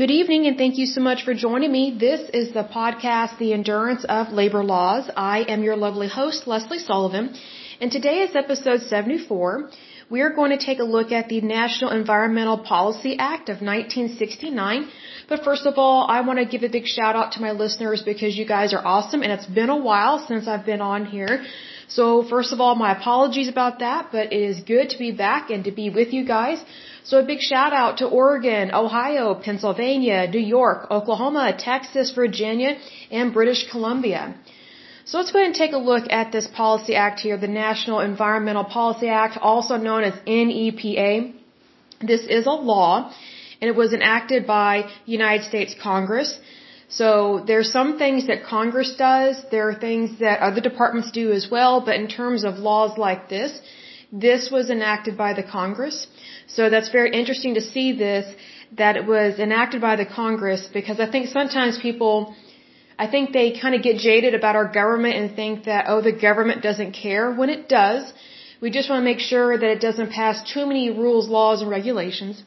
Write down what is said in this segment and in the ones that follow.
Good evening and thank you so much for joining me. This is the podcast, The Endurance of Labor Laws. I am your lovely host, Leslie Sullivan, and today is episode 74. We are going to take a look at the National Environmental Policy Act of 1969. But first of all, I want to give a big shout out to my listeners because you guys are awesome and it's been a while since I've been on here. So first of all, my apologies about that, but it is good to be back and to be with you guys. So a big shout out to Oregon, Ohio, Pennsylvania, New York, Oklahoma, Texas, Virginia, and British Columbia. So let's go ahead and take a look at this policy act here, the National Environmental Policy Act, also known as NEPA. This is a law, and it was enacted by United States Congress. So there's some things that Congress does, there are things that other departments do as well, but in terms of laws like this, this was enacted by the Congress. So that's very interesting to see this, that it was enacted by the Congress, because I think sometimes people, I think they kind of get jaded about our government and think that, oh, the government doesn't care, when it does. We just want to make sure that it doesn't pass too many rules, laws, and regulations.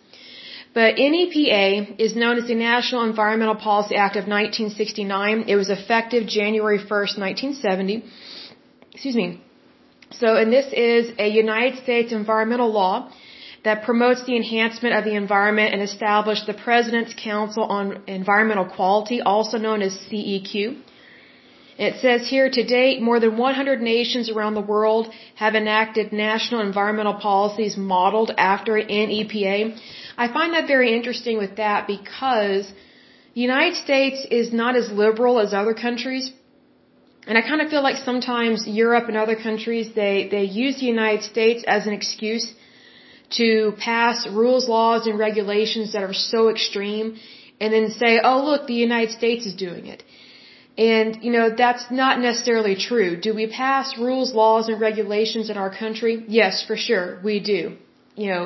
But NEPA is known as the National Environmental Policy Act of 1969. It was effective January 1st, 1970. Excuse me. So, and this is a United States environmental law that promotes the enhancement of the environment and established the President's Council on Environmental Quality, also known as CEQ. It says here to date, more than 100 nations around the world have enacted national environmental policies modeled after NEPA. I find that very interesting with that because the United States is not as liberal as other countries. And I kind of feel like sometimes Europe and other countries, they, they use the United States as an excuse to pass rules, laws, and regulations that are so extreme and then say, oh look, the United States is doing it. And, you know, that's not necessarily true. Do we pass rules, laws, and regulations in our country? Yes, for sure, we do. You know,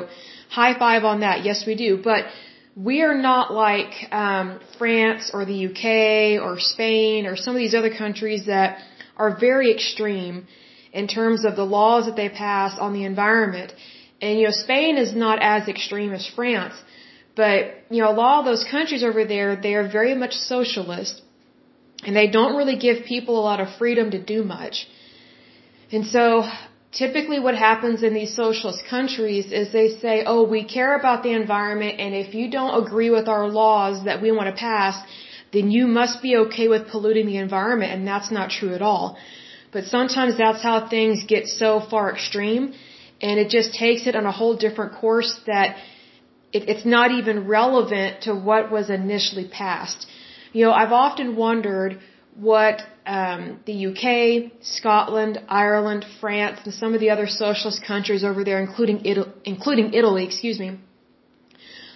High five on that. Yes, we do. But we are not like um, France or the UK or Spain or some of these other countries that are very extreme in terms of the laws that they pass on the environment. And you know, Spain is not as extreme as France, but you know, a lot of those countries over there, they are very much socialist, and they don't really give people a lot of freedom to do much. And so typically what happens in these socialist countries is they say, oh, we care about the environment and if you don't agree with our laws that we want to pass, then you must be okay with polluting the environment and that's not true at all. But sometimes that's how things get so far extreme and it just takes it on a whole different course that it, it's not even relevant to what was initially passed. You know, I've often wondered what um, the UK, Scotland, Ireland, France, and some of the other socialist countries over there, including Italy, including Italy, excuse me.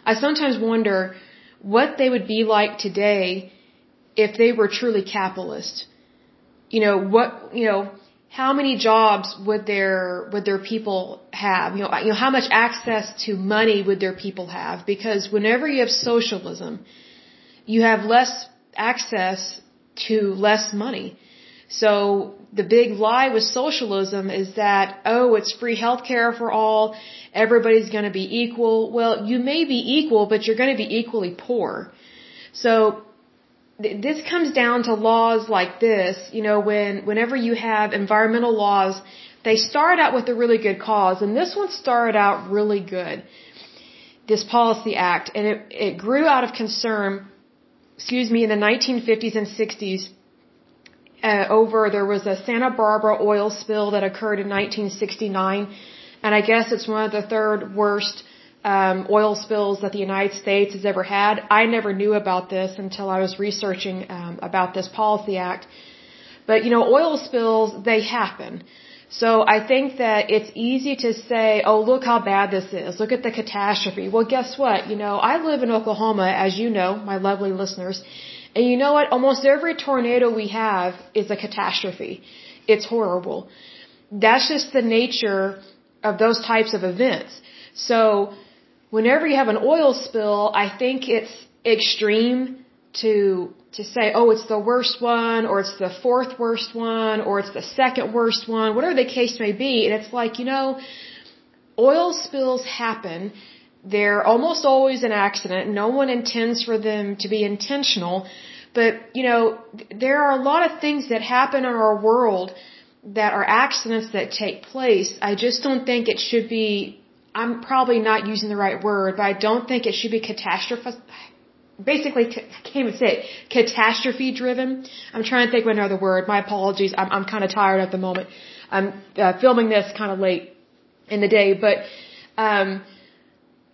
I sometimes wonder what they would be like today if they were truly capitalist. You know what? You know how many jobs would their would their people have? You know, you know how much access to money would their people have? Because whenever you have socialism, you have less access to less money. So the big lie with socialism is that, oh, it's free healthcare for all, everybody's gonna be equal. Well, you may be equal, but you're gonna be equally poor. So th- this comes down to laws like this, you know, when, whenever you have environmental laws, they start out with a really good cause, and this one started out really good. This policy act, and it, it grew out of concern excuse me, in the 1950s and 60s, uh, over there was a Santa Barbara oil spill that occurred in 1969, and I guess it's one of the third worst um, oil spills that the United States has ever had. I never knew about this until I was researching um, about this policy act. But you know, oil spills they happen. So I think that it's easy to say, oh, look how bad this is. Look at the catastrophe. Well, guess what? You know, I live in Oklahoma, as you know, my lovely listeners. And you know what? Almost every tornado we have is a catastrophe. It's horrible. That's just the nature of those types of events. So whenever you have an oil spill, I think it's extreme to to say, oh, it's the worst one, or it's the fourth worst one, or it's the second worst one, whatever the case may be. And it's like, you know, oil spills happen. They're almost always an accident. No one intends for them to be intentional. But, you know, there are a lot of things that happen in our world that are accidents that take place. I just don't think it should be, I'm probably not using the right word, but I don't think it should be catastrophe, basically, I can't even say it, catastrophe driven. I'm trying to think of another word. My apologies. I'm, I'm kind of tired at the moment. I'm uh, filming this kind of late in the day, but, um,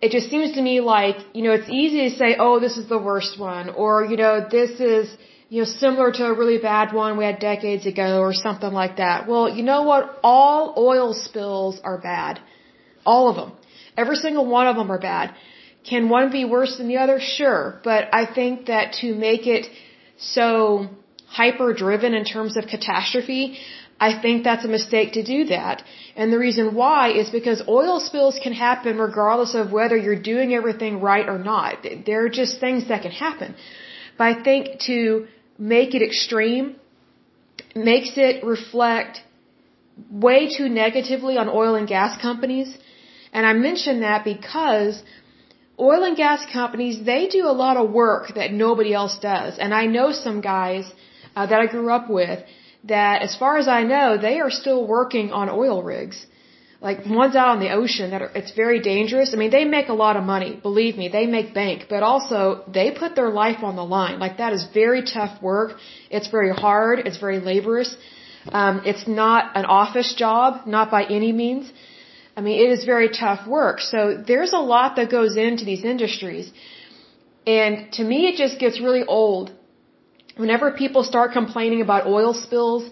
it just seems to me like, you know, it's easy to say, oh, this is the worst one, or, you know, this is, you know, similar to a really bad one we had decades ago or something like that. Well, you know what? All oil spills are bad. All of them. Every single one of them are bad. Can one be worse than the other? Sure. But I think that to make it so hyper driven in terms of catastrophe, I think that's a mistake to do that. And the reason why is because oil spills can happen regardless of whether you're doing everything right or not. They're just things that can happen. But I think to make it extreme makes it reflect way too negatively on oil and gas companies. And I mention that because oil and gas companies, they do a lot of work that nobody else does. And I know some guys uh, that I grew up with that as far as I know, they are still working on oil rigs. Like ones out on the ocean that are, it's very dangerous. I mean, they make a lot of money. Believe me, they make bank, but also they put their life on the line. Like that is very tough work. It's very hard. It's very laborious. Um, it's not an office job, not by any means. I mean, it is very tough work. So there's a lot that goes into these industries. And to me, it just gets really old whenever people start complaining about oil spills,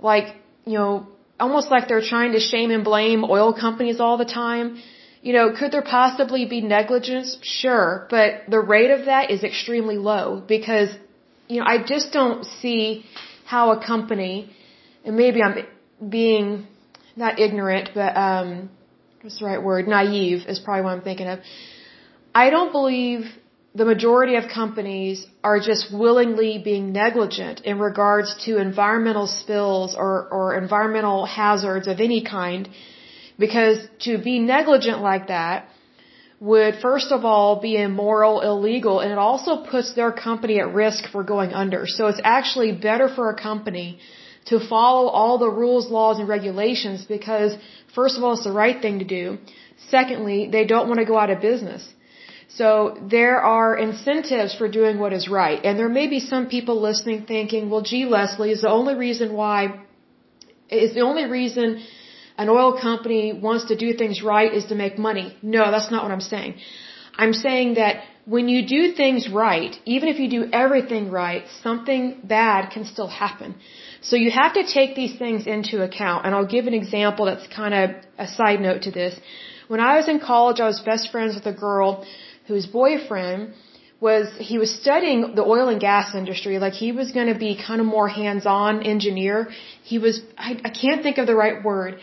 like, you know, almost like they're trying to shame and blame oil companies all the time. You know, could there possibly be negligence? Sure, but the rate of that is extremely low because, you know, I just don't see how a company, and maybe I'm being not ignorant, but um, what's the right word? Naive is probably what I'm thinking of. I don't believe the majority of companies are just willingly being negligent in regards to environmental spills or, or environmental hazards of any kind because to be negligent like that would first of all be immoral, illegal, and it also puts their company at risk for going under. So it's actually better for a company to follow all the rules, laws, and regulations because first of all, it's the right thing to do. Secondly, they don't want to go out of business. So there are incentives for doing what is right. And there may be some people listening thinking, well, gee, Leslie is the only reason why, is the only reason an oil company wants to do things right is to make money. No, that's not what I'm saying. I'm saying that when you do things right, even if you do everything right, something bad can still happen. So you have to take these things into account. And I'll give an example that's kind of a side note to this. When I was in college, I was best friends with a girl whose boyfriend was he was studying the oil and gas industry like he was going to be kind of more hands-on engineer he was I, I can't think of the right word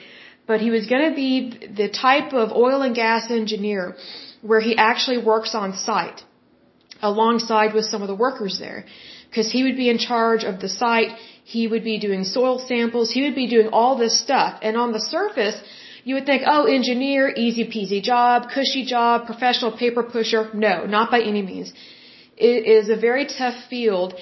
but he was going to be the type of oil and gas engineer where he actually works on site alongside with some of the workers there because he would be in charge of the site he would be doing soil samples he would be doing all this stuff and on the surface you would think, oh, engineer, easy peasy job, cushy job, professional paper pusher. No, not by any means. It is a very tough field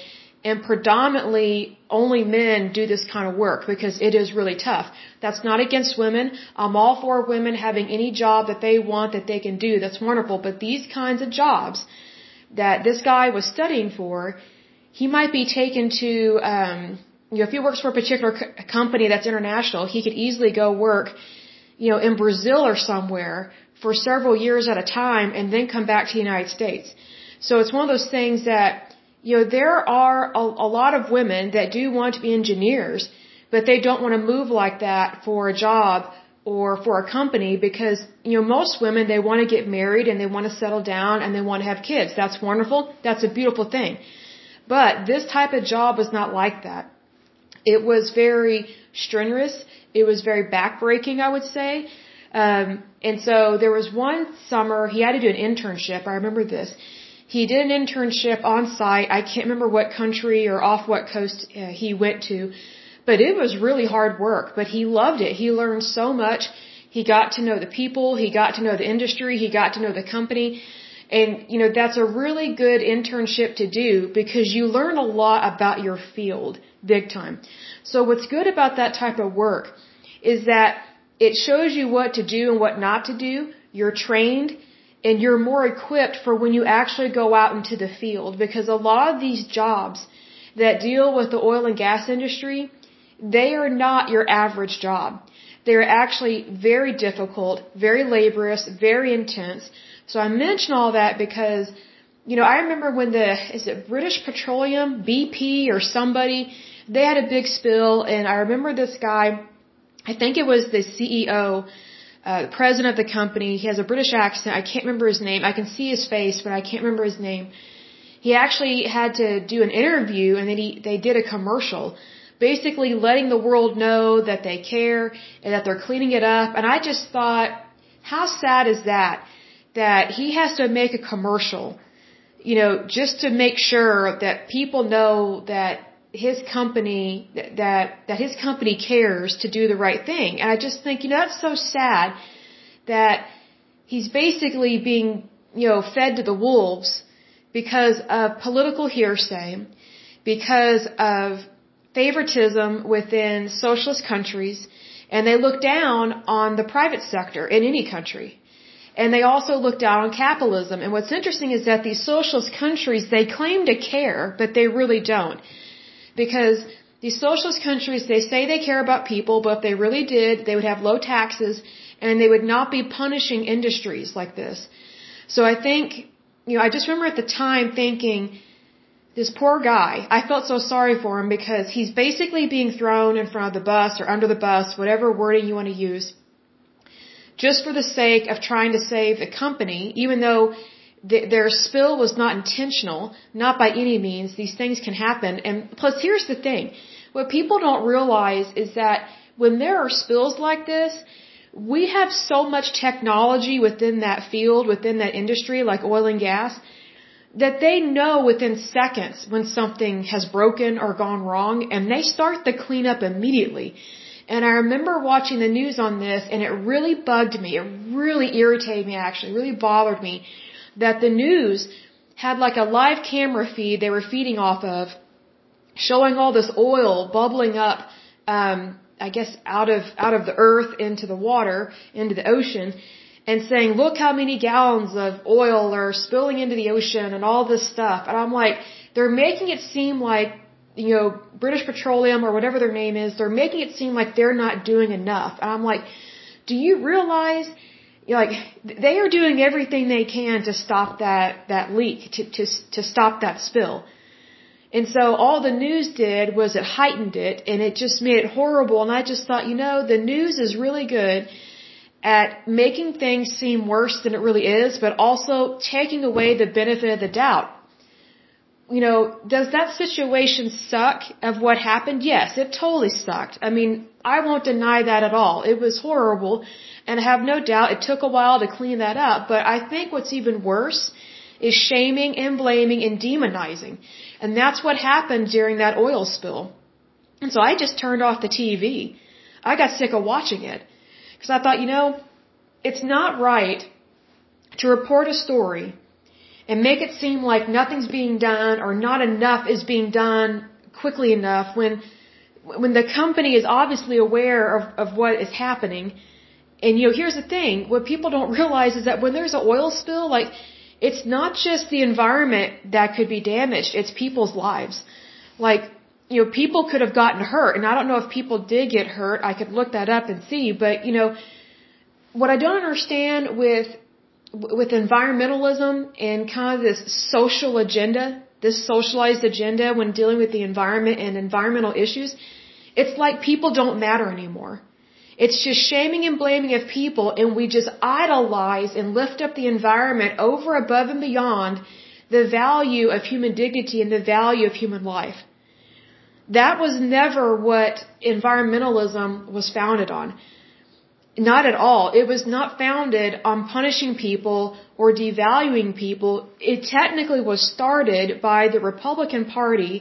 and predominantly only men do this kind of work because it is really tough. That's not against women. I'm all for women having any job that they want that they can do. That's wonderful. But these kinds of jobs that this guy was studying for, he might be taken to, um, you know, if he works for a particular company that's international, he could easily go work you know, in Brazil or somewhere for several years at a time and then come back to the United States. So it's one of those things that, you know, there are a, a lot of women that do want to be engineers, but they don't want to move like that for a job or for a company because, you know, most women, they want to get married and they want to settle down and they want to have kids. That's wonderful. That's a beautiful thing. But this type of job was not like that. It was very strenuous. It was very backbreaking, I would say. Um, and so there was one summer he had to do an internship. I remember this. He did an internship on site. I can't remember what country or off what coast uh, he went to, but it was really hard work. But he loved it. He learned so much. He got to know the people. He got to know the industry. He got to know the company. And, you know, that's a really good internship to do because you learn a lot about your field big time. So what's good about that type of work is that it shows you what to do and what not to do. You're trained and you're more equipped for when you actually go out into the field because a lot of these jobs that deal with the oil and gas industry, they are not your average job. They're actually very difficult, very laborious, very intense. So I mention all that because, you know, I remember when the, is it British Petroleum, BP or somebody, they had a big spill and I remember this guy, I think it was the CEO, uh, president of the company. He has a British accent. I can't remember his name. I can see his face, but I can't remember his name. He actually had to do an interview and then he, they did a commercial basically letting the world know that they care and that they're cleaning it up. And I just thought, how sad is that? That he has to make a commercial, you know, just to make sure that people know that his company that that his company cares to do the right thing. And I just think, you know, that's so sad that he's basically being, you know, fed to the wolves because of political hearsay, because of favoritism within socialist countries, and they look down on the private sector in any country. And they also look down on capitalism. And what's interesting is that these socialist countries, they claim to care, but they really don't. Because these socialist countries, they say they care about people, but if they really did, they would have low taxes and they would not be punishing industries like this. So I think, you know, I just remember at the time thinking, this poor guy, I felt so sorry for him because he's basically being thrown in front of the bus or under the bus, whatever wording you want to use, just for the sake of trying to save the company, even though th their spill was not intentional, not by any means. These things can happen. And plus, here's the thing. What people don't realize is that when there are spills like this, we have so much technology within that field, within that industry, like oil and gas, that they know within seconds when something has broken or gone wrong and they start the cleanup immediately. And I remember watching the news on this and it really bugged me. It really irritated me actually, it really bothered me that the news had like a live camera feed they were feeding off of showing all this oil bubbling up um I guess out of out of the earth into the water, into the ocean and saying, look how many gallons of oil are spilling into the ocean and all this stuff. And I'm like, they're making it seem like, you know, British Petroleum or whatever their name is, they're making it seem like they're not doing enough. And I'm like, do you realize, like, they are doing everything they can to stop that, that leak, to, to, to stop that spill. And so all the news did was it heightened it and it just made it horrible. And I just thought, you know, the news is really good at making things seem worse than it really is, but also taking away the benefit of the doubt. You know, does that situation suck of what happened? Yes, it totally sucked. I mean, I won't deny that at all. It was horrible, and I have no doubt it took a while to clean that up, but I think what's even worse is shaming and blaming and demonizing. And that's what happened during that oil spill. And so I just turned off the TV. I got sick of watching it. Because I thought, you know, it's not right to report a story and make it seem like nothing's being done or not enough is being done quickly enough when when the company is obviously aware of, of what is happening. And you know, here's the thing, what people don't realize is that when there's an oil spill, like it's not just the environment that could be damaged, it's people's lives. Like you know, people could have gotten hurt, and I don't know if people did get hurt. I could look that up and see, but you know, what I don't understand with with environmentalism and kind of this social agenda, this socialized agenda when dealing with the environment and environmental issues, it's like people don't matter anymore. It's just shaming and blaming of people, and we just idolize and lift up the environment over, above, and beyond the value of human dignity and the value of human life. That was never what environmentalism was founded on. Not at all. It was not founded on punishing people or devaluing people. It technically was started by the Republican Party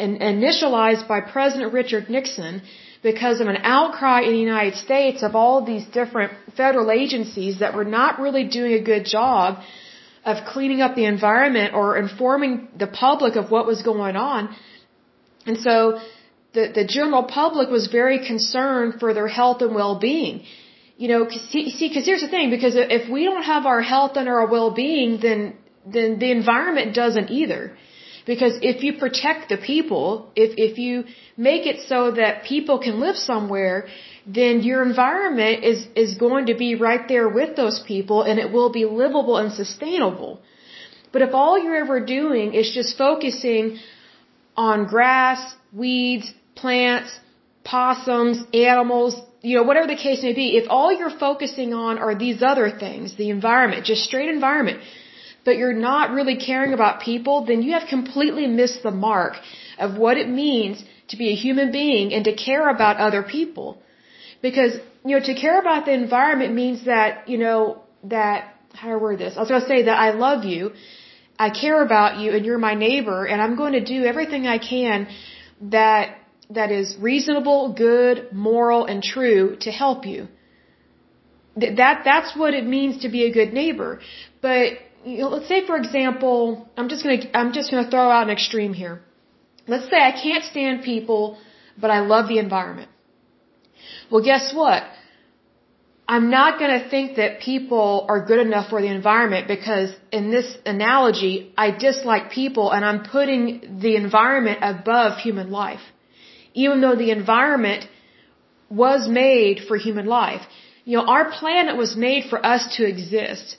and initialized by President Richard Nixon because of an outcry in the United States of all these different federal agencies that were not really doing a good job of cleaning up the environment or informing the public of what was going on. And so the, the general public was very concerned for their health and well-being. You know, see, because here's the thing, because if we don't have our health and our well-being, then, then the environment doesn't either. Because if you protect the people, if, if you make it so that people can live somewhere, then your environment is, is going to be right there with those people and it will be livable and sustainable. But if all you're ever doing is just focusing on grass, weeds, plants, possums, animals, you know, whatever the case may be, if all you're focusing on are these other things, the environment, just straight environment, but you're not really caring about people, then you have completely missed the mark of what it means to be a human being and to care about other people. Because, you know, to care about the environment means that, you know, that, how do I word this? I was going to say that I love you, I care about you, and you're my neighbor, and I'm going to do everything I can that that is reasonable, good, moral, and true to help you. That that's what it means to be a good neighbor. But you know, let's say, for example, I'm just gonna I'm just gonna throw out an extreme here. Let's say I can't stand people, but I love the environment. Well, guess what? I'm not going to think that people are good enough for the environment because in this analogy, I dislike people and I'm putting the environment above human life even though the environment was made for human life. You know, our planet was made for us to exist.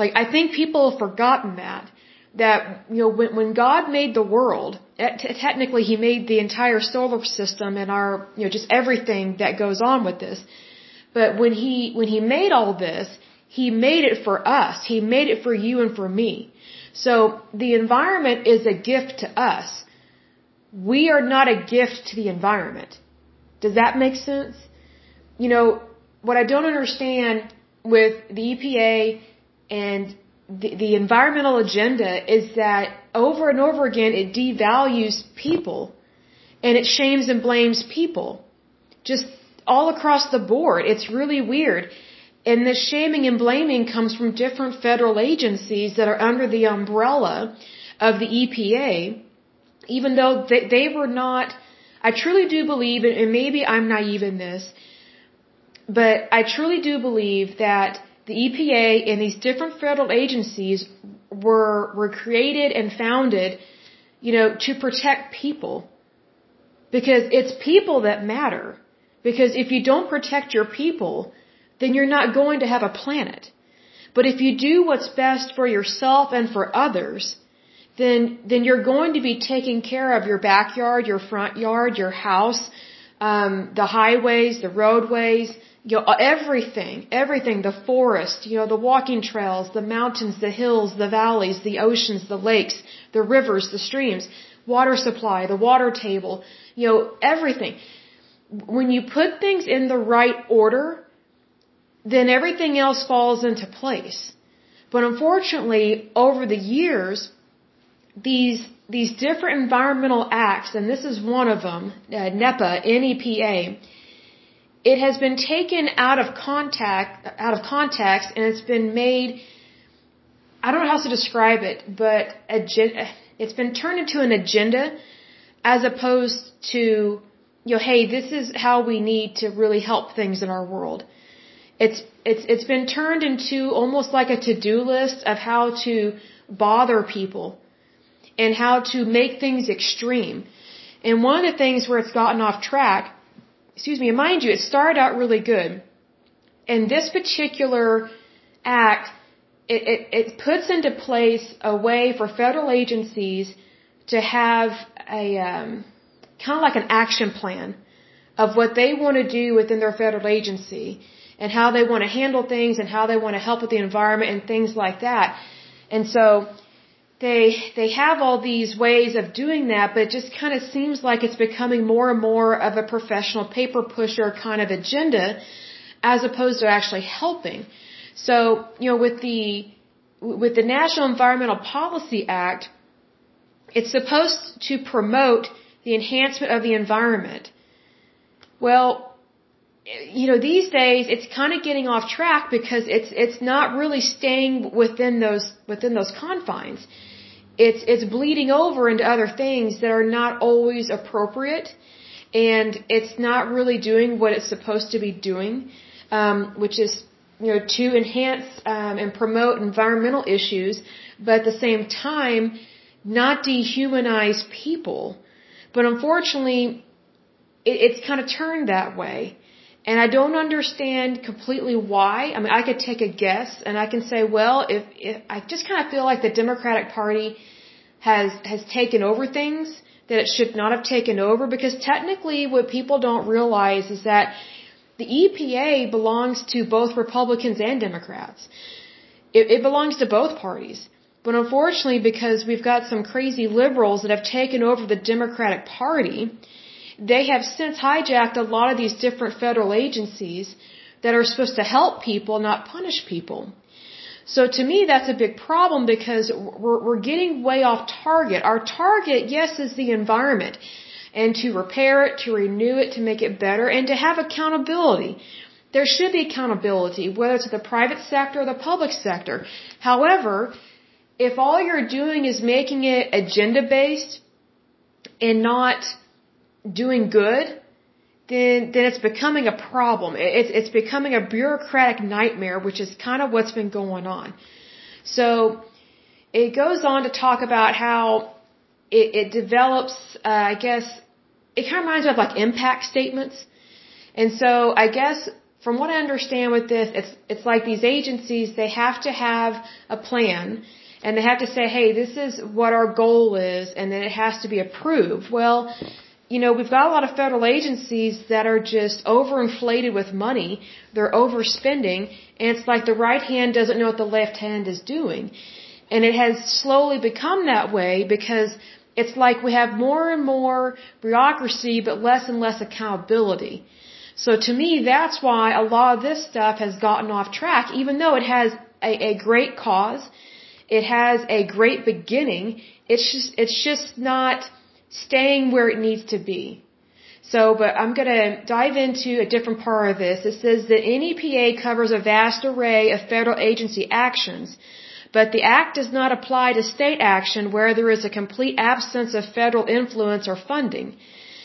Like, I think people have forgotten that. That, you know, when, when God made the world, eh, technically He made the entire solar system and our, you know, just everything that goes on with this. But when He, when He made all this, He made it for us. He made it for you and for me. So the environment is a gift to us we are not a gift to the environment. Does that make sense? You know, what I don't understand with the EPA and the, the environmental agenda is that over and over again it devalues people and it shames and blames people. Just all across the board. It's really weird. And this shaming and blaming comes from different federal agencies that are under the umbrella of the EPA even though they, they were not, I truly do believe, and maybe I'm naive in this, but I truly do believe that the EPA and these different federal agencies were, were created and founded, you know, to protect people. Because it's people that matter. Because if you don't protect your people, then you're not going to have a planet. But if you do what's best for yourself and for others, then then you're going to be taking care of your backyard, your front yard, your house, um, the highways, the roadways, you know, everything, everything, the forest, you know, the walking trails, the mountains, the hills, the valleys, the oceans, the lakes, the rivers, the streams, water supply, the water table, you know, everything. When you put things in the right order, then everything else falls into place. But unfortunately, over the years, these these different environmental acts, and this is one of them, uh, NEPA, NEPA, it has been taken out of contact, out of context, and it's been made. I don't know how to describe it, but it's been turned into an agenda, as opposed to, you know, hey, this is how we need to really help things in our world. It's it's it's been turned into almost like a to-do list of how to bother people and how to make things extreme. And one of the things where it's gotten off track, excuse me, mind you, it started out really good. And this particular act, it, it, it puts into place a way for federal agencies to have a um, kind of like an action plan of what they want to do within their federal agency and how they want to handle things and how they want to help with the environment and things like that. And so they they have all these ways of doing that, but it just kind of seems like it's becoming more and more of a professional paper pusher kind of agenda, as opposed to actually helping. So you know, with the with the National Environmental Policy Act, it's supposed to promote the enhancement of the environment. Well, you know, these days it's kind of getting off track because it's it's not really staying within those within those confines. It's it's bleeding over into other things that are not always appropriate, and it's not really doing what it's supposed to be doing, um, which is you know to enhance um, and promote environmental issues, but at the same time not dehumanize people. But unfortunately, it, it's kind of turned that way. And I don't understand completely why. I mean, I could take a guess and I can say, well, if, if I just kind of feel like the Democratic Party has has taken over things that it should not have taken over because technically what people don't realize is that the EPA belongs to both Republicans and Democrats. It, it belongs to both parties. But unfortunately, because we've got some crazy liberals that have taken over the Democratic Party, they have since hijacked a lot of these different federal agencies that are supposed to help people, not punish people. So to me, that's a big problem because we're, we're getting way off target. Our target, yes, is the environment and to repair it, to renew it, to make it better, and to have accountability. There should be accountability, whether it's the private sector or the public sector. However, if all you're doing is making it agenda based and not doing good, then then it's becoming a problem. It's it's becoming a bureaucratic nightmare, which is kind of what's been going on. So it goes on to talk about how it, it develops. Uh, I guess it kind of reminds me of like impact statements. And so I guess from what I understand with this, it's it's like these agencies they have to have a plan and they have to say, hey, this is what our goal is, and then it has to be approved. Well, you know, we've got a lot of federal agencies that are just overinflated with money. They're overspending, and it's like the right hand doesn't know what the left hand is doing. And it has slowly become that way because it's like we have more and more bureaucracy, but less and less accountability. So to me, that's why a lot of this stuff has gotten off track, even though it has a, a great cause. It has a great beginning. It's just, it's just not, staying where it needs to be. So, but I'm going to dive into a different part of this. It says that NEPA covers a vast array of federal agency actions, but the Act does not apply to state action where there is a complete absence of federal influence or funding.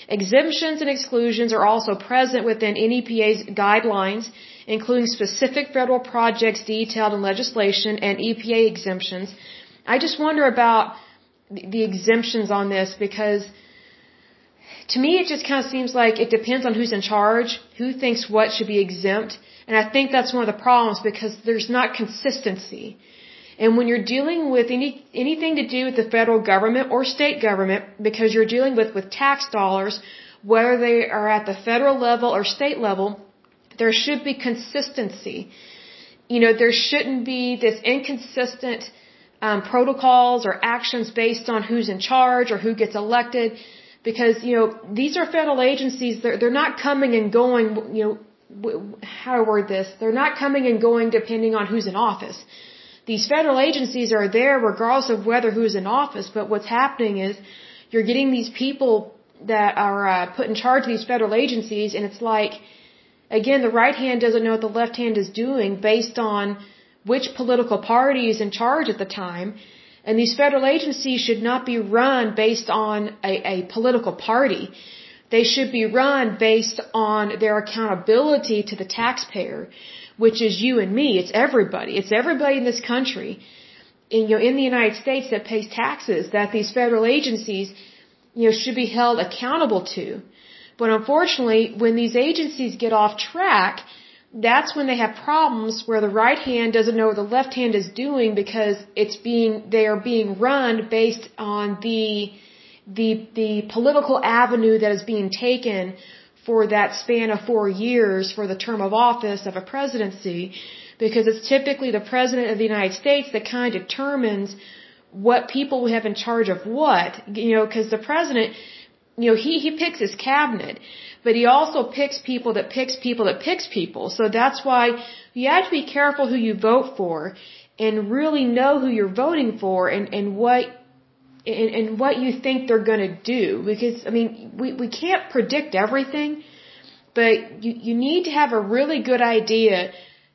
Exemptions and exclusions are also present within NEPA's guidelines, including specific federal projects detailed in legislation and EPA exemptions. I just wonder about the exemptions on this because to me it just kind of seems like it depends on who's in charge, who thinks what should be exempt, and I think that's one of the problems because there's not consistency. And when you're dealing with any anything to do with the federal government or state government, because you're dealing with with tax dollars, whether they are at the federal level or state level, there should be consistency. You know, there shouldn't be this inconsistent um, protocols or actions based on who's in charge or who gets elected, because you know these are federal agencies. They're they're not coming and going. You know, how to word this? They're not coming and going depending on who's in office. These federal agencies are there regardless of whether who's in office. But what's happening is you're getting these people that are uh, put in charge of these federal agencies, and it's like, again, the right hand doesn't know what the left hand is doing based on which political party is in charge at the time. And these federal agencies should not be run based on a, a political party. They should be run based on their accountability to the taxpayer, which is you and me. It's everybody. It's everybody in this country, in, you know, in the United States that pays taxes that these federal agencies, you know, should be held accountable to. But unfortunately, when these agencies get off track, that's when they have problems where the right hand doesn't know what the left hand is doing because it's being they are being run based on the the the political avenue that is being taken for that span of 4 years for the term of office of a presidency because it's typically the president of the United States that kind of determines what people we have in charge of what you know because the president you know he he picks his cabinet but he also picks people that picks people that picks people. So that's why you have to be careful who you vote for and really know who you're voting for and, and what and, and what you think they're going to do because I mean we we can't predict everything but you, you need to have a really good idea.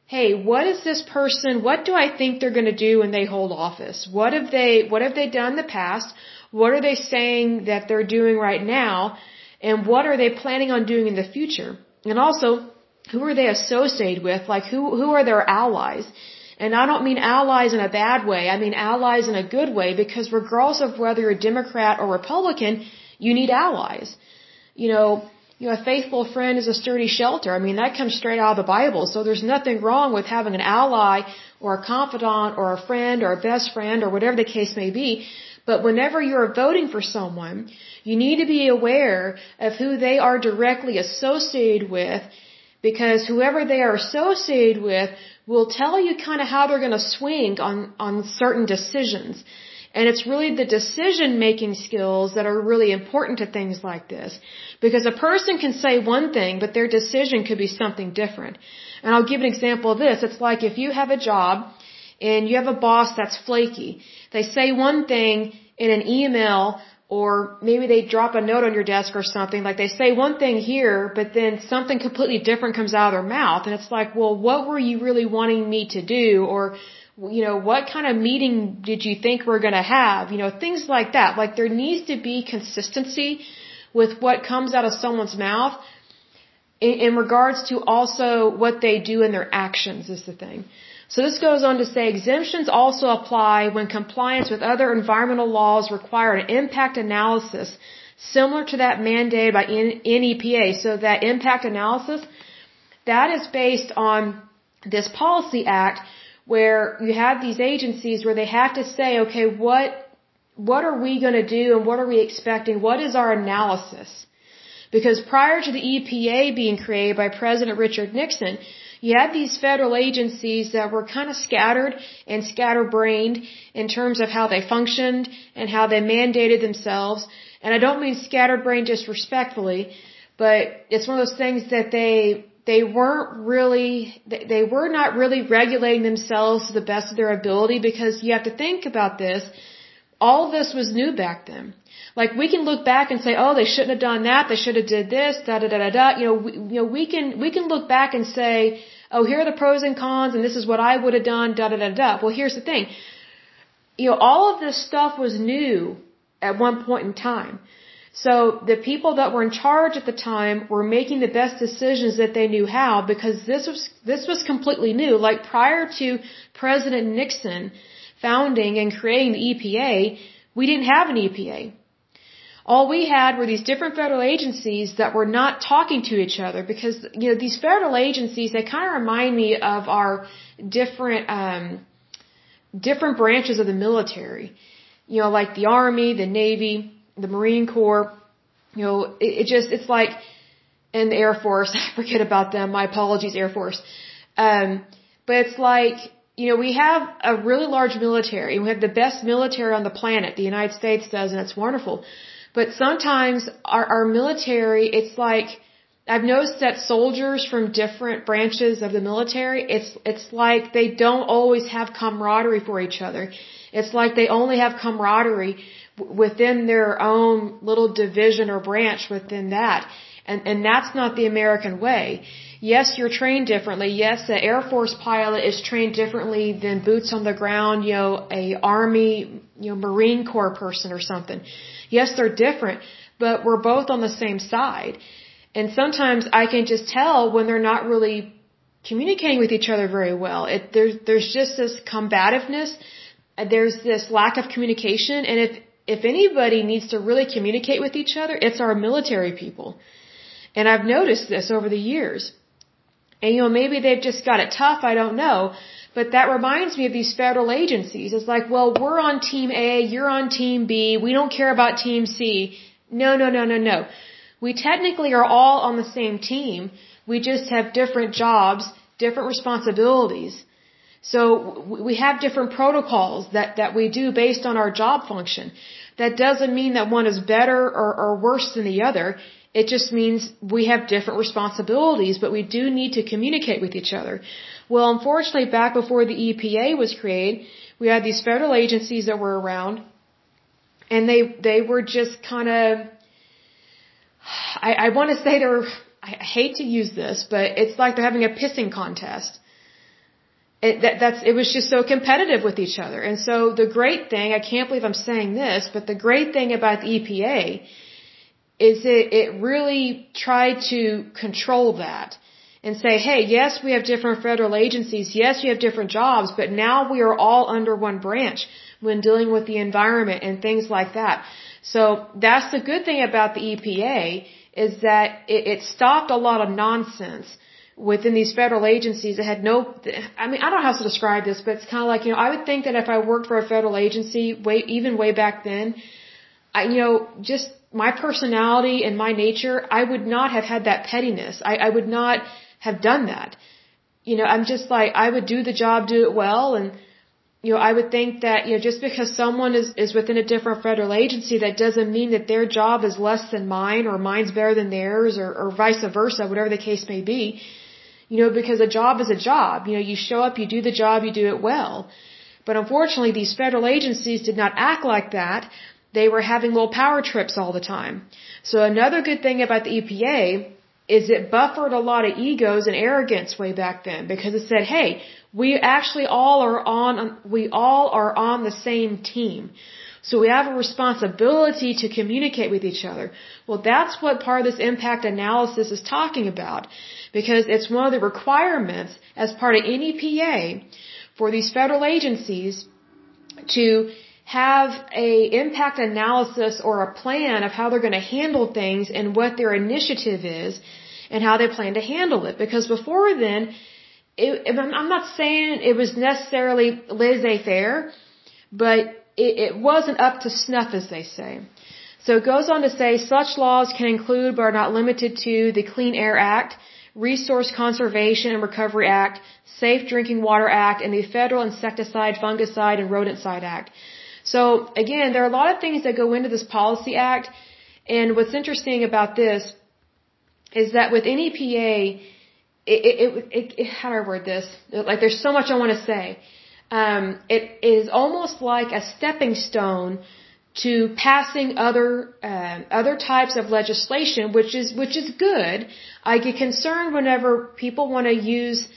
Hey, what is this person, what do I think they're going to do when they hold office? What have they, what have they done in the past? What are they saying that they're doing right now? And what are they planning on doing in the future? And also, who are they associated with? Like who, who are their allies? And I don't mean allies in a bad way. I mean allies in a good way because regardless of whether you're a Democrat or Republican, you need allies. You know, you know, a faithful friend is a sturdy shelter. I mean, that comes straight out of the Bible. So there's nothing wrong with having an ally or a confidant or a friend or a best friend or whatever the case may be. But whenever you're voting for someone, you need to be aware of who they are directly associated with because whoever they are associated with will tell you kind of how they're going to swing on, on certain decisions. And it's really the decision making skills that are really important to things like this. Because a person can say one thing, but their decision could be something different. And I'll give an example of this. It's like if you have a job and you have a boss that's flaky. They say one thing in an email or maybe they drop a note on your desk or something like they say one thing here but then something completely different comes out of their mouth and it's like well what were you really wanting me to do? Or you know what kind of meeting did you think we're going to have? You know things like that. Like there needs to be consistency with what comes out of someone's mouth in, in regards to also what they do in their actions is the thing so this goes on to say exemptions also apply when compliance with other environmental laws require an impact analysis similar to that mandated by NEPA. So that impact analysis, that is based on this policy act where you have these agencies where they have to say, okay, what, what are we going to do and what are we expecting? What is our analysis? Because prior to the EPA being created by President Richard Nixon, you had these federal agencies that were kind of scattered and scatterbrained in terms of how they functioned and how they mandated themselves. And I don't mean scatterbrained disrespectfully, but it's one of those things that they they weren't really they were not really regulating themselves to the best of their ability because you have to think about this all this was new back then like we can look back and say, oh, they shouldn't have done that. They should have did this. Da da da da da. You know, we, you know, we can we can look back and say, oh, here are the pros and cons, and this is what I would have done. Da da da da. Well, here's the thing. You know, all of this stuff was new at one point in time. So the people that were in charge at the time were making the best decisions that they knew how because this was this was completely new. Like prior to President Nixon founding and creating the EPA, we didn't have an EPA. All we had were these different federal agencies that were not talking to each other because, you know, these federal agencies, they kind of remind me of our different, um, different branches of the military. You know, like the Army, the Navy, the Marine Corps. You know, it, it just, it's like, and the Air Force, I forget about them. My apologies, Air Force. Um, but it's like, you know, we have a really large military. We have the best military on the planet. The United States does, and it's wonderful. But sometimes our, our military, it's like, I've noticed that soldiers from different branches of the military, it's, it's like they don't always have camaraderie for each other. It's like they only have camaraderie within their own little division or branch within that. And, and that's not the American way. Yes, you're trained differently. Yes, the Air Force pilot is trained differently than boots on the ground, you know, a Army, you know, Marine Corps person or something. Yes, they're different, but we're both on the same side. And sometimes I can just tell when they're not really communicating with each other very well. It, there's, there's just this combativeness. There's this lack of communication. And if, if anybody needs to really communicate with each other, it's our military people. And I've noticed this over the years. And you know, maybe they've just got it tough, I don't know. But that reminds me of these federal agencies. It's like, well, we're on team A, you're on team B, we don't care about team C. No, no, no, no, no. We technically are all on the same team. We just have different jobs, different responsibilities. So we have different protocols that, that we do based on our job function. That doesn't mean that one is better or, or worse than the other. It just means we have different responsibilities, but we do need to communicate with each other. Well, unfortunately, back before the EPA was created, we had these federal agencies that were around, and they they were just kind of, I, I want to say they were, I hate to use this, but it's like they're having a pissing contest. It, that, that's, it was just so competitive with each other. And so the great thing, I can't believe I'm saying this, but the great thing about the EPA is it, it really tried to control that and say, hey, yes, we have different federal agencies. Yes, we have different jobs, but now we are all under one branch when dealing with the environment and things like that. So that's the good thing about the EPA is that it, it stopped a lot of nonsense within these federal agencies that had no, I mean, I don't know how to describe this, but it's kind of like, you know, I would think that if I worked for a federal agency way, even way back then, I, you know, just my personality and my nature, I would not have had that pettiness. I, I would not have done that. You know, I'm just like, I would do the job, do it well, and, you know, I would think that, you know, just because someone is, is within a different federal agency, that doesn't mean that their job is less than mine or mine's better than theirs or, or vice versa, whatever the case may be. You know, because a job is a job. You know, you show up, you do the job, you do it well. But unfortunately, these federal agencies did not act like that. They were having little power trips all the time. So another good thing about the EPA is it buffered a lot of egos and arrogance way back then because it said, hey, we actually all are on, we all are on the same team. So we have a responsibility to communicate with each other. Well, that's what part of this impact analysis is talking about because it's one of the requirements as part of NEPA for these federal agencies to have a impact analysis or a plan of how they're going to handle things and what their initiative is and how they plan to handle it. Because before then, it, I'm not saying it was necessarily laissez-faire, but it, it wasn't up to snuff, as they say. So it goes on to say such laws can include but are not limited to the Clean Air Act, Resource Conservation and Recovery Act, Safe Drinking Water Act, and the Federal Insecticide, Fungicide, and Rodenticide Act. So again, there are a lot of things that go into this policy act, and what's interesting about this is that with NEPA, it, it, it, it how do I word this? Like there's so much I want to say. Um, it is almost like a stepping stone to passing other uh, other types of legislation, which is which is good. I get concerned whenever people want to use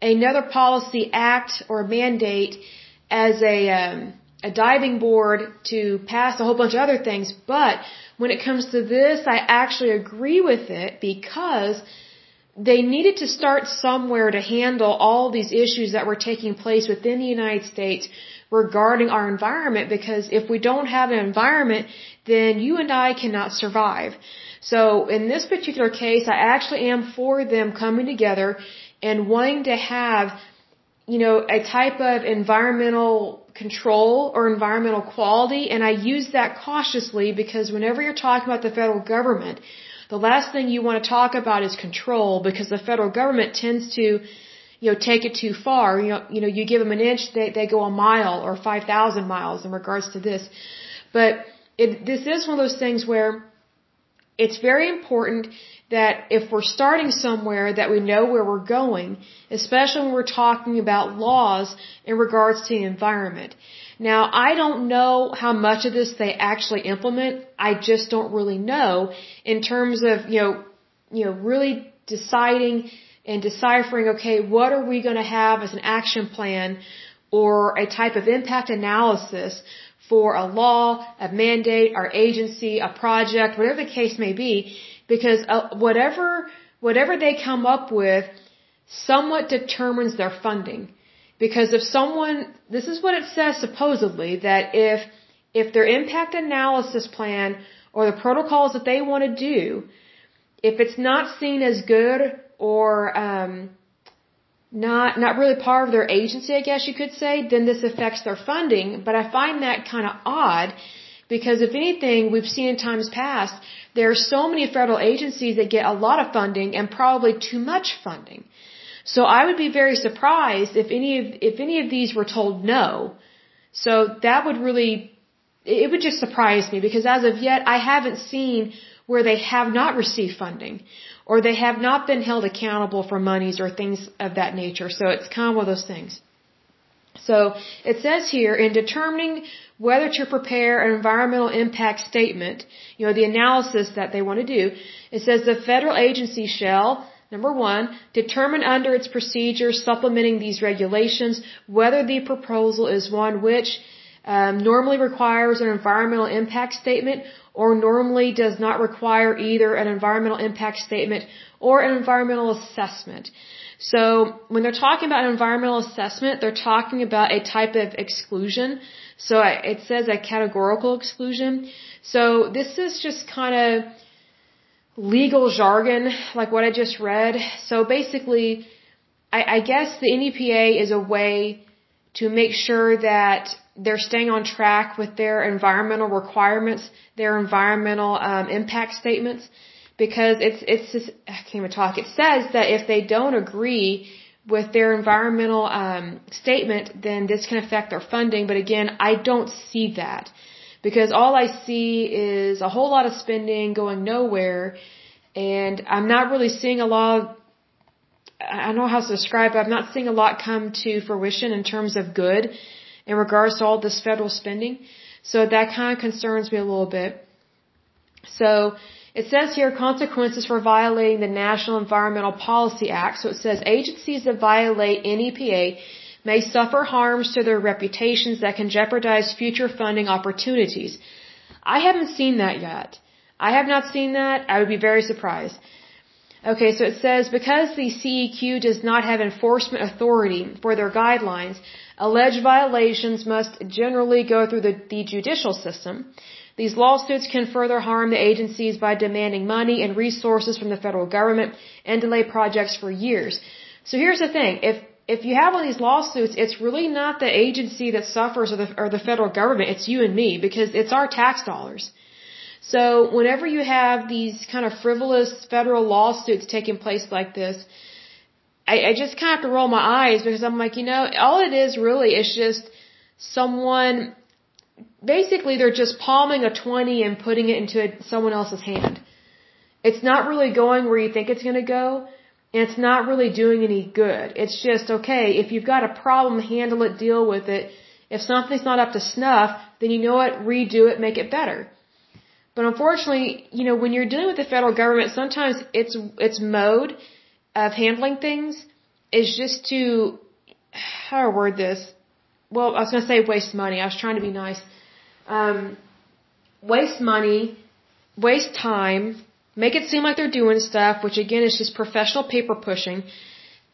another policy act or mandate as a um, a diving board to pass a whole bunch of other things. But when it comes to this, I actually agree with it because they needed to start somewhere to handle all these issues that were taking place within the United States regarding our environment because if we don't have an environment, then you and I cannot survive. So in this particular case, I actually am for them coming together and wanting to have, you know, a type of environmental control or environmental quality. And I use that cautiously because whenever you're talking about the federal government, the last thing you want to talk about is control because the federal government tends to you know, take it too far. You know, you know, you give them an inch, they, they go a mile or 5,000 miles in regards to this. But it, this is one of those things where it's very important that if we're starting somewhere that we know where we're going, especially when we're talking about laws in regards to the environment. Now, I don't know how much of this they actually implement. I just don't really know in terms of, you know, you know, really deciding and deciphering, okay, what are we going to have as an action plan or a type of impact analysis for a law, a mandate, our agency, a project, whatever the case may be, because uh, whatever, whatever they come up with somewhat determines their funding. Because if someone, this is what it says supposedly, that if, if their impact analysis plan or the protocols that they want to do, if it's not seen as good or um, not not really part of their agency, I guess you could say, then this affects their funding. But I find that kind of odd because if anything, we've seen in times past there are so many federal agencies that get a lot of funding and probably too much funding. So I would be very surprised if any of if any of these were told no. So that would really it would just surprise me because as of yet I haven't seen where they have not received funding or they have not been held accountable for monies or things of that nature. So it's kind of one of those things. So it says here in determining whether to prepare an environmental impact statement, you know, the analysis that they want to do, it says the federal agency shall, number one, determine under its procedures supplementing these regulations whether the proposal is one which um, normally requires an environmental impact statement or normally does not require either an environmental impact statement or an environmental assessment. So when they're talking about an environmental assessment, they're talking about a type of exclusion. So it says a categorical exclusion. So this is just kind of legal jargon, like what I just read. So basically, I, I guess the NEPA is a way to make sure that they're staying on track with their environmental requirements, their environmental um, impact statements, because it's it's just, I can't even talk. It says that if they don't agree with their environmental um, statement, then this can affect their funding. But again, I don't see that because all I see is a whole lot of spending going nowhere, and I'm not really seeing a lot. Of, I don't know how to describe it. I'm not seeing a lot come to fruition in terms of good in regards to all this federal spending. So that kind of concerns me a little bit. So it says here consequences for violating the National Environmental Policy Act. So it says agencies that violate NEPA may suffer harms to their reputations that can jeopardize future funding opportunities. I haven't seen that yet. I have not seen that. I would be very surprised. Okay, so it says because the CEQ does not have enforcement authority for their guidelines, alleged violations must generally go through the, the judicial system. These lawsuits can further harm the agencies by demanding money and resources from the federal government and delay projects for years. So here's the thing. If if you have all these lawsuits, it's really not the agency that suffers or the, or the federal government. It's you and me because it's our tax dollars. So whenever you have these kind of frivolous federal lawsuits taking place like this, I, I just kind of have to roll my eyes because I'm like, you know, all it is really is just someone basically they're just palming a 20 and putting it into someone else's hand. It's not really going where you think it's going to go. And it's not really doing any good. It's just, okay, if you've got a problem, handle it, deal with it. If something's not up to snuff, then you know what, redo it, make it better. But unfortunately, you know, when you're dealing with the federal government, sometimes its, its mode of handling things is just to, how do I word this? Well, I was going to say waste money. I was trying to be nice um, waste money, waste time, make it seem like they're doing stuff, which again is just professional paper pushing.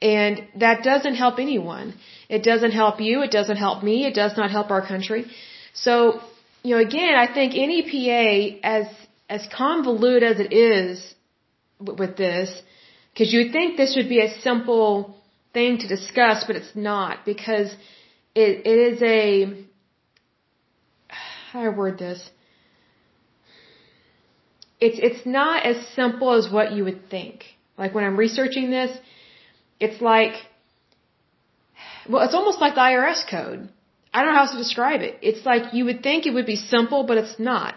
And that doesn't help anyone. It doesn't help you. It doesn't help me. It does not help our country. So, you know, again, I think NEPA, as, as convoluted as it is with this, because you would think this would be a simple thing to discuss, but it's not because it, it is a, how do I word this? It's it's not as simple as what you would think. Like when I'm researching this, it's like well, it's almost like the IRS code. I don't know how else to describe it. It's like you would think it would be simple, but it's not.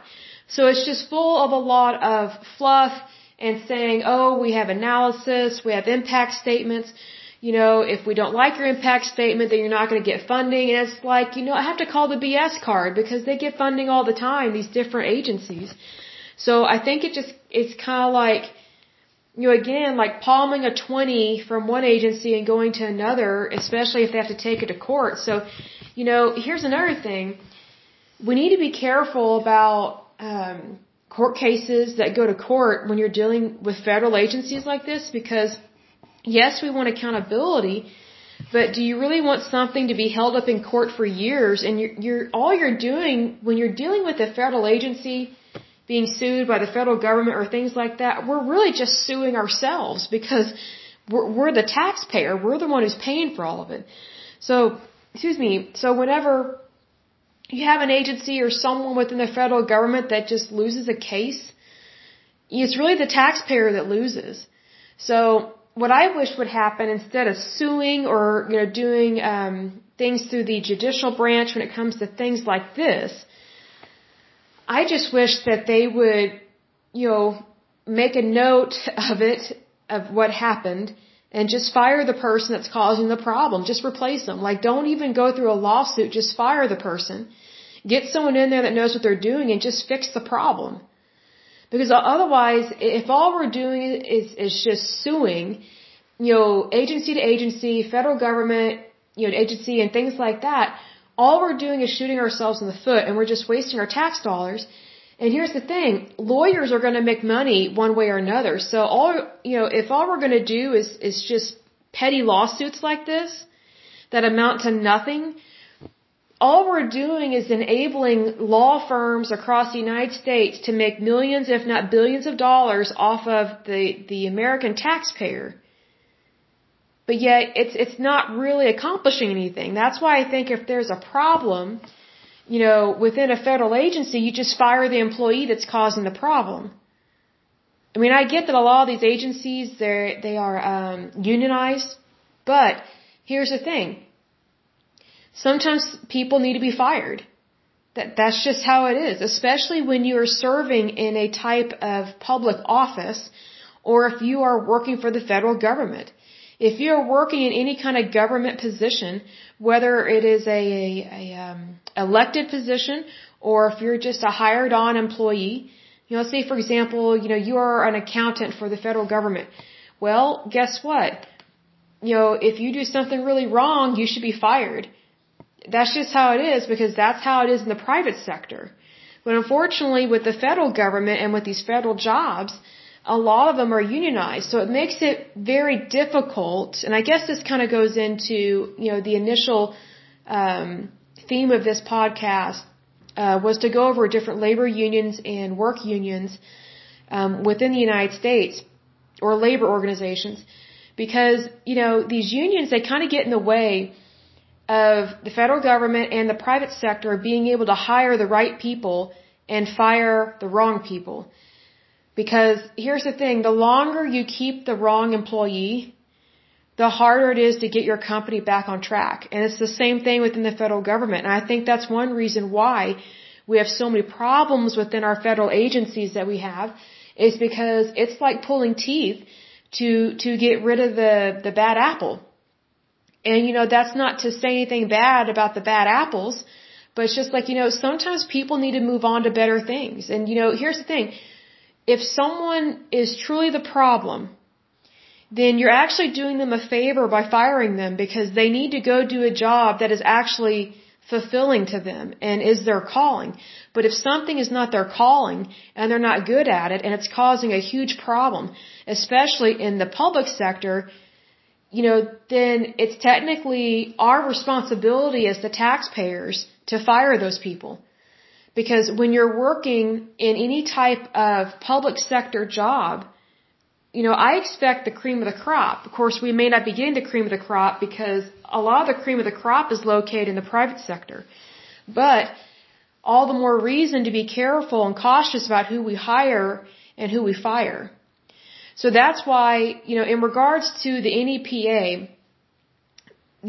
So it's just full of a lot of fluff and saying, oh, we have analysis, we have impact statements you know, if we don't like your impact statement, then you're not going to get funding. And it's like, you know, I have to call the BS card because they get funding all the time, these different agencies. So I think it just, it's kind of like, you know, again, like palming a 20 from one agency and going to another, especially if they have to take it to court. So, you know, here's another thing. We need to be careful about, um, court cases that go to court when you're dealing with federal agencies like this because yes, we want accountability, but do you really want something to be held up in court for years? And you're, you're all you're doing when you're dealing with a federal agency being sued by the federal government or things like that, we're really just suing ourselves because we're, we're the taxpayer. We're the one who's paying for all of it. So, excuse me. So whenever you have an agency or someone within the federal government that just loses a case, it's really the taxpayer that loses. So what I wish would happen instead of suing or you know doing um, things through the judicial branch when it comes to things like this, I just wish that they would you know make a note of it of what happened and just fire the person that's causing the problem. Just replace them. Like don't even go through a lawsuit. Just fire the person. Get someone in there that knows what they're doing and just fix the problem. Because otherwise, if all we're doing is, is just suing, you know, agency to agency, federal government, you know, agency and things like that, all we're doing is shooting ourselves in the foot and we're just wasting our tax dollars. And here's the thing, lawyers are going to make money one way or another. So all, you know, if all we're going to do is, is just petty lawsuits like this that amount to nothing, all we're doing is enabling law firms across the United States to make millions, if not billions of dollars off of the, the American taxpayer. But yet, it's, it's not really accomplishing anything. That's why I think if there's a problem, you know, within a federal agency, you just fire the employee that's causing the problem. I mean, I get that a lot of these agencies, they're, they are, um, unionized, but here's the thing Sometimes people need to be fired. That, that's just how it is, especially when you are serving in a type of public office or if you are working for the federal government. If you're working in any kind of government position, whether it is a, a, a um, elected position or if you're just a hired on employee, you know, say for example, you know, you are an accountant for the federal government. Well, guess what? You know, if you do something really wrong, you should be fired that's just how it is because that's how it is in the private sector. But unfortunately, with the federal government and with these federal jobs, a lot of them are unionized. So it makes it very difficult. And I guess this kind of goes into, you know, the initial um, theme of this podcast uh, was to go over different labor unions and work unions um, within the United States or labor organizations. Because, you know, these unions, they kind of get in the way of the federal government and the private sector being able to hire the right people and fire the wrong people. Because here's the thing, the longer you keep the wrong employee, the harder it is to get your company back on track. And it's the same thing within the federal government. And I think that's one reason why we have so many problems within our federal agencies that we have is because it's like pulling teeth to, to get rid of the, the bad apple. And you know, that's not to say anything bad about the bad apples, but it's just like, you know, sometimes people need to move on to better things. And you know, here's the thing. If someone is truly the problem, then you're actually doing them a favor by firing them because they need to go do a job that is actually fulfilling to them and is their calling. But if something is not their calling and they're not good at it and it's causing a huge problem, especially in the public sector, you know, then it's technically our responsibility as the taxpayers to fire those people. Because when you're working in any type of public sector job, you know, I expect the cream of the crop. Of course, we may not be getting the cream of the crop because a lot of the cream of the crop is located in the private sector. But all the more reason to be careful and cautious about who we hire and who we fire. So that's why, you know, in regards to the NEPA,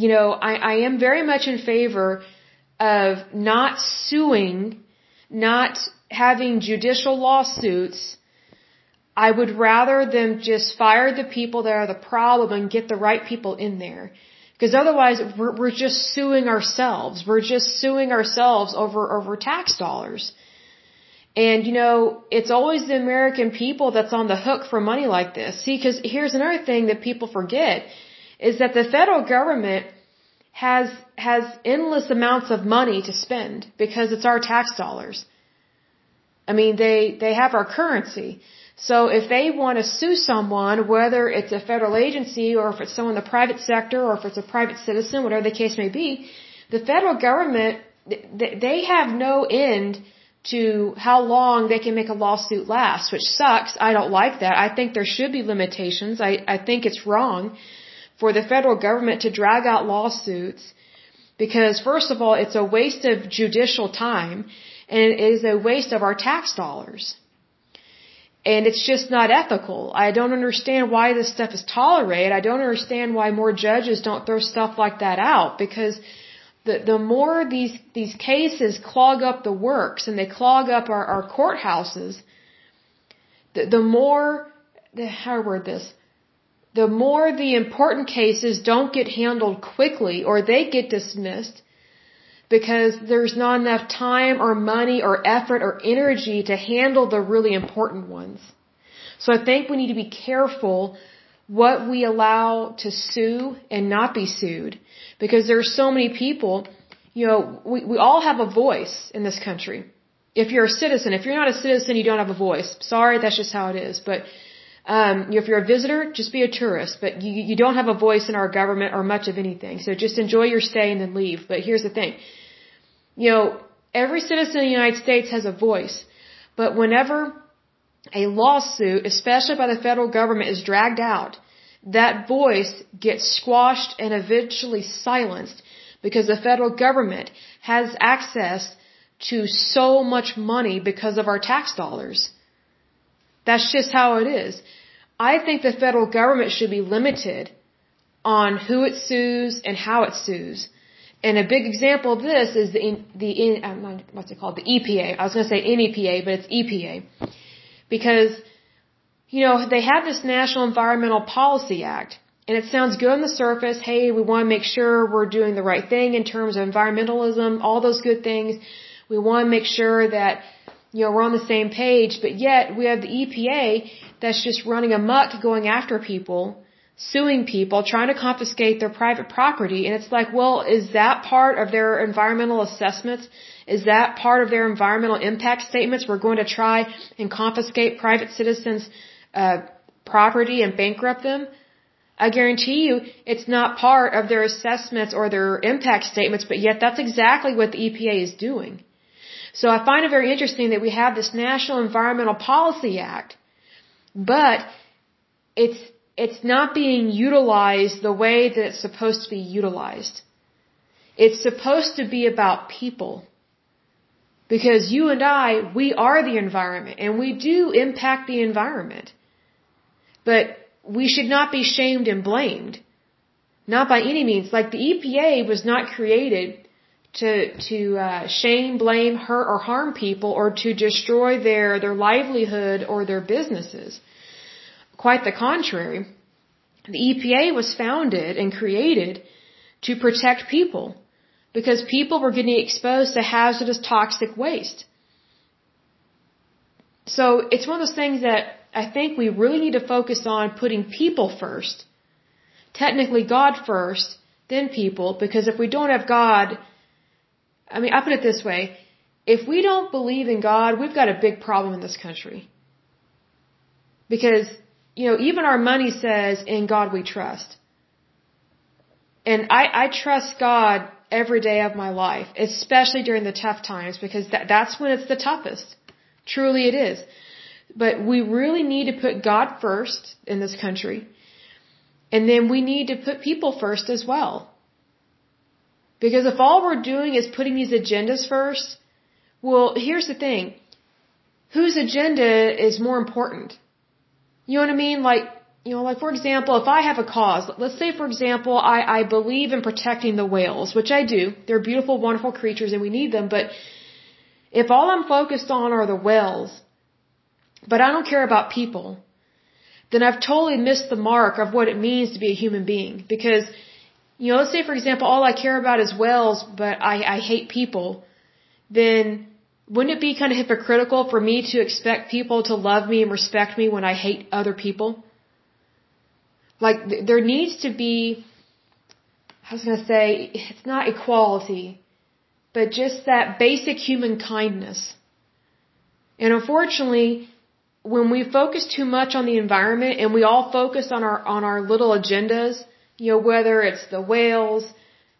you know, I, I am very much in favor of not suing, not having judicial lawsuits. I would rather them just fire the people that are the problem and get the right people in there. Because otherwise, we're, we're just suing ourselves. We're just suing ourselves over, over tax dollars. And you know, it's always the American people that's on the hook for money like this. See, because here's another thing that people forget is that the federal government has has endless amounts of money to spend because it's our tax dollars. I mean, they they have our currency. So if they want to sue someone, whether it's a federal agency or if it's someone in the private sector or if it's a private citizen, whatever the case may be, the federal government they have no end to how long they can make a lawsuit last, which sucks. I don't like that. I think there should be limitations. I, I think it's wrong for the federal government to drag out lawsuits because first of all, it's a waste of judicial time and it is a waste of our tax dollars. And it's just not ethical. I don't understand why this stuff is tolerated. I don't understand why more judges don't throw stuff like that out because the the more these these cases clog up the works and they clog up our, our courthouses, the, the more the how I word this, the more the important cases don't get handled quickly or they get dismissed because there's not enough time or money or effort or energy to handle the really important ones. So I think we need to be careful what we allow to sue and not be sued because there are so many people, you know, we, we all have a voice in this country. If you're a citizen, if you're not a citizen, you don't have a voice. Sorry, that's just how it is. But um, if you're a visitor, just be a tourist. But you, you don't have a voice in our government or much of anything. So just enjoy your stay and then leave. But here's the thing. You know, every citizen in the United States has a voice. But whenever a lawsuit, especially by the federal government, is dragged out, that voice gets squashed and eventually silenced because the federal government has access to so much money because of our tax dollars. That's just how it is. I think the federal government should be limited on who it sues and how it sues. And a big example of this is the the what's it called the EPA. I was going to say NEPA, but it's EPA because you know they have this National Environmental Policy Act, and it sounds good on the surface. Hey, we want to make sure we're doing the right thing in terms of environmentalism, all those good things. We want to make sure that you know, we're on the same page, but yet we have the EPA that's just running amok going after people, suing people, trying to confiscate their private property. And it's like, well, is that part of their environmental assessments? Is that part of their environmental impact statements? We're going to try and confiscate private citizens' uh, property and bankrupt them? I guarantee you it's not part of their assessments or their impact statements, but yet that's exactly what the EPA is doing. So I find it very interesting that we have this National Environmental Policy Act, but it's it's not being utilized the way that it's supposed to be utilized. It's supposed to be about people. Because you and I, we are the environment and we do impact the environment. But we should not be shamed and blamed. Not by any means. Like the EPA was not created to to uh, shame, blame, hurt, or harm people, or to destroy their their livelihood or their businesses. Quite the contrary. The EPA was founded and created to protect people because people were getting exposed to hazardous toxic waste. So it's one of those things that I think we really need to focus on putting people first. Technically God first, then people, because if we don't have God, I mean, I put it this way. If we don't believe in God, we've got a big problem in this country. Because, you know, even our money says, in God we trust. And I, I trust God every day of my life, especially during the tough times, because that, that's when it's the toughest. Truly it is. But we really need to put God first in this country. And then we need to put people first as well. Because if all we're doing is putting these agendas first, well, here's the thing. Whose agenda is more important? You know what I mean? Like, you know, like for example, if I have a cause, let's say for example, I, I believe in protecting the whales, which I do. They're beautiful, wonderful creatures and we need them, but if all I'm focused on are the whales, but I don't care about people, then I've totally missed the mark of what it means to be a human being. Because you know, let's say for example, all I care about is whales, but I, I hate people, then wouldn't it be kind of hypocritical for me to expect people to love me and respect me when I hate other people? Like, th- there needs to be, I was going to say, it's not equality, but just that basic human kindness. And unfortunately, when we focus too much on the environment and we all focus on our, on our little agendas, you know, whether it's the whales,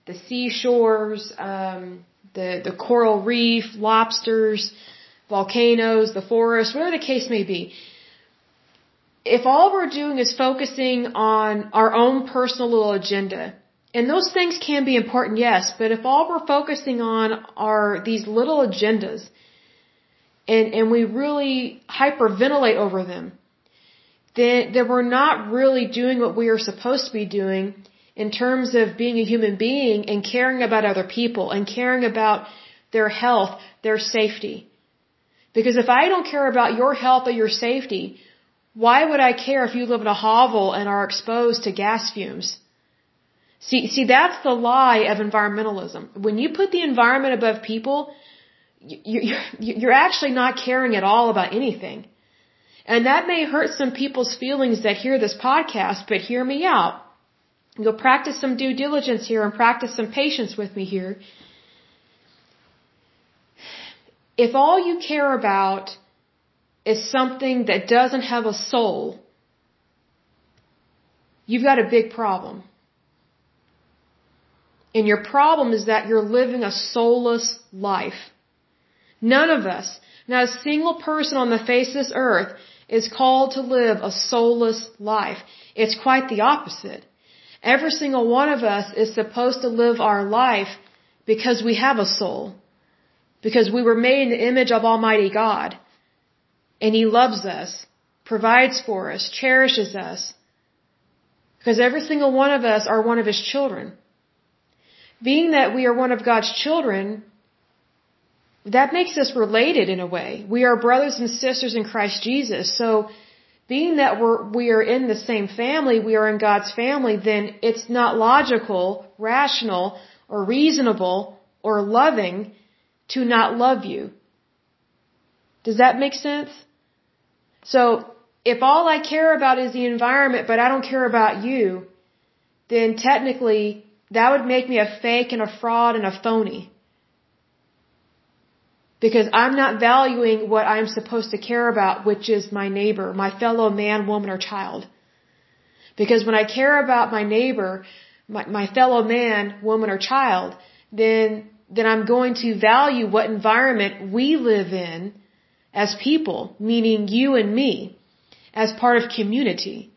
the seashores, um, the, the coral reef, lobsters, volcanoes, the forest, whatever the case may be. If all we're doing is focusing on our own personal little agenda, and those things can be important, yes, but if all we're focusing on are these little agendas, and, and we really hyperventilate over them, then, then we're not really doing what we are supposed to be doing in terms of being a human being and caring about other people and caring about their health, their safety. Because if I don't care about your health or your safety, Why would I care if you live in a hovel and are exposed to gas fumes? See, see, that's the lie of environmentalism. When you put the environment above people, you, you're actually not caring at all about anything. And that may hurt some people's feelings that hear this podcast, but hear me out. You'll practice some due diligence here and practice some patience with me here. If all you care about is something that doesn't have a soul, you've got a big problem. And your problem is that you're living a soulless life. None of us, not a single person on the face of this earth, is called to live a soulless life. It's quite the opposite. Every single one of us is supposed to live our life because we have a soul. Because we were made in the image of Almighty God. And He loves us, provides for us, cherishes us. Because every single one of us are one of His children. Being that we are one of God's children, that makes us related in a way. We are brothers and sisters in Christ Jesus. So, being that we're, we are in the same family, we are in God's family, then it's not logical, rational, or reasonable, or loving to not love you. Does that make sense? So, if all I care about is the environment, but I don't care about you, then technically that would make me a fake and a fraud and a phony. Because I'm not valuing what I'm supposed to care about, which is my neighbor, my fellow man, woman, or child. Because when I care about my neighbor, my, my fellow man, woman, or child, then, then I'm going to value what environment we live in as people, meaning you and me, as part of community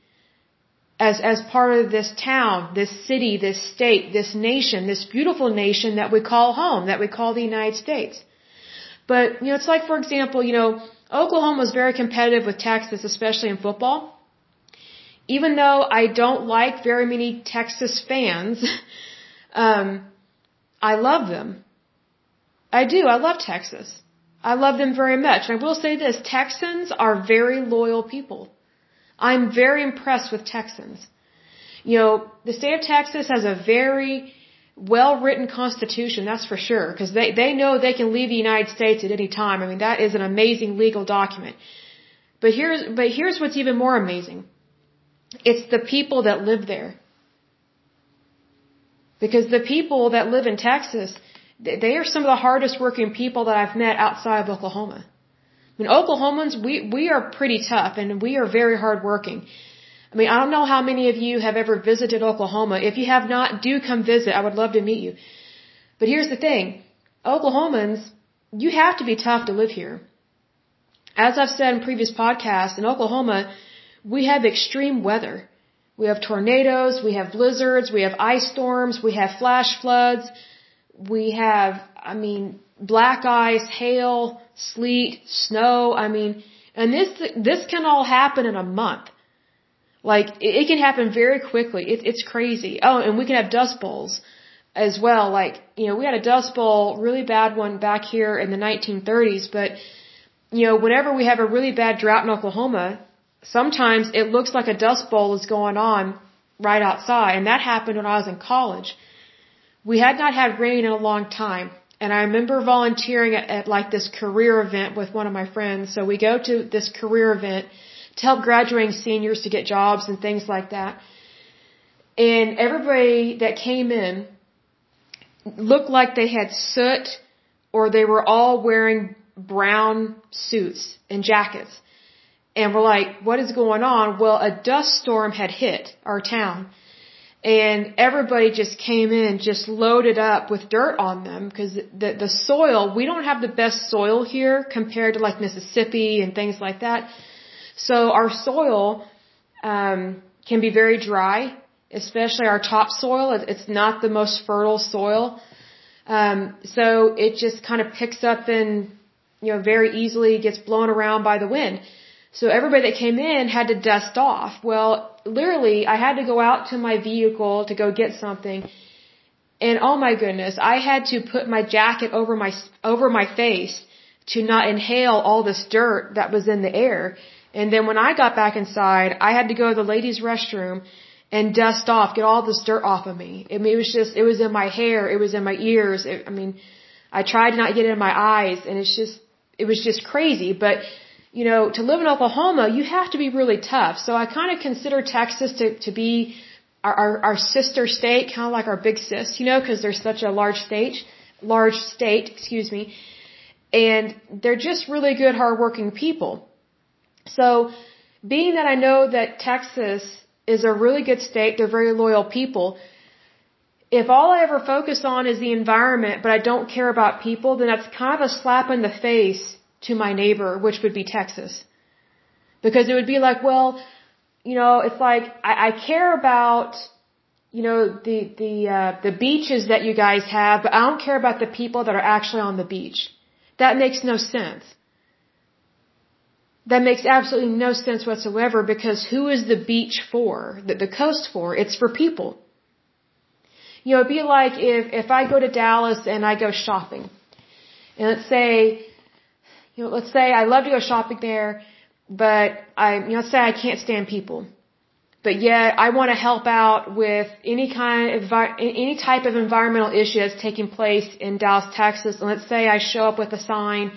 as, as part of this town, this city, this state, this nation, this beautiful nation that we call home, that we call the United States. But, you know, it's like, for example, you know, Oklahoma was very competitive with Texas, especially in football. Even though I don't like very many Texas fans, um, I love them. I do. I love Texas. I love them very much. And I will say this, Texans are very loyal people. I'm very impressed with Texans. You know, the state of Texas has a very well written constitution, that's for sure, because they, they know they can leave the United States at any time. I mean, that is an amazing legal document. But here's, but here's what's even more amazing. It's the people that live there. Because the people that live in Texas, they are some of the hardest working people that I've met outside of Oklahoma. I mean, Oklahomans, we, we are pretty tough and we are very hardworking. I mean, I don't know how many of you have ever visited Oklahoma. If you have not, do come visit. I would love to meet you. But here's the thing. Oklahomans, you have to be tough to live here. As I've said in previous podcasts, in Oklahoma, we have extreme weather. We have tornadoes, we have blizzards, we have ice storms, we have flash floods, we have, I mean, black ice, hail, sleet, snow. I mean, and this this can all happen in a month. Like it, it can happen very quickly. It, it's crazy. Oh, and we can have dust bowls as well. Like you know, we had a dust bowl, really bad one back here in the 1930s. But you know, whenever we have a really bad drought in Oklahoma, sometimes it looks like a dust bowl is going on right outside, and that happened when I was in college. We had not had rain in a long time. And I remember volunteering at, at like this career event with one of my friends. So we go to this career event to help graduating seniors to get jobs and things like that. And everybody that came in looked like they had soot or they were all wearing brown suits and jackets. And we're like, what is going on? Well, a dust storm had hit our town and everybody just came in just loaded up with dirt on them because the the soil we don't have the best soil here compared to like Mississippi and things like that. So our soil um, can be very dry, especially our topsoil. It's not the most fertile soil, um, so it just kind of picks up and you know very easily gets blown around by the wind. So everybody that came in had to dust off. Well, literally, I had to go out to my vehicle to go get something. And oh my goodness, I had to put my jacket over my, over my face to not inhale all this dirt that was in the air. And then when I got back inside, I had to go to the ladies' restroom and dust off, get all this dirt off of me. I mean, it was just, it was in my hair, it was in my ears. It, I mean, I tried to not get it in my eyes, and it's just, it was just crazy. But, you know, to live in Oklahoma, you have to be really tough. So I kind of consider Texas to, to be our, our, our sister state, kind of like our big sis, you know, because they're such a large state, large state, excuse me. And they're just really good, hardworking people. So, being that I know that Texas is a really good state, they're very loyal people. If all I ever focus on is the environment, but I don't care about people, then that's kind of a slap in the face to my neighbor, which would be Texas. Because it would be like, well, you know, it's like I, I care about, you know, the the uh, the beaches that you guys have, but I don't care about the people that are actually on the beach. That makes no sense. That makes absolutely no sense whatsoever because who is the beach for? The, the coast for? It's for people. You know, it'd be like if, if I go to Dallas and I go shopping. And let's say, you know, let's say I love to go shopping there, but I, you know, let's say I can't stand people. But yet I want to help out with any kind of, any type of environmental issue that's taking place in Dallas, Texas. And let's say I show up with a sign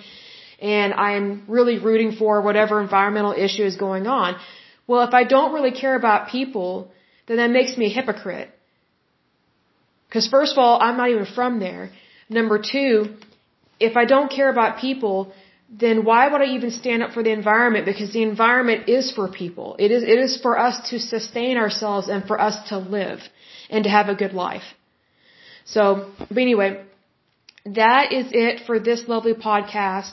and I'm really rooting for whatever environmental issue is going on. Well, if I don't really care about people, then that makes me a hypocrite. Because first of all, I'm not even from there. Number two, if I don't care about people, then why would I even stand up for the environment? Because the environment is for people. It is, it is for us to sustain ourselves and for us to live and to have a good life. So, but anyway, that is it for this lovely podcast.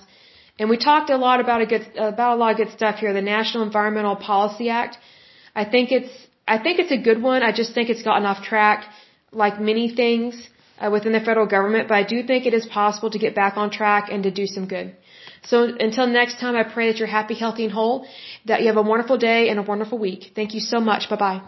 And we talked a lot about a good, about a lot of good stuff here. The National Environmental Policy Act. I think it's, I think it's a good one. I just think it's gotten off track, like many things uh, within the federal government. But I do think it is possible to get back on track and to do some good. So until next time, I pray that you're happy, healthy, and whole. That you have a wonderful day and a wonderful week. Thank you so much. Bye bye.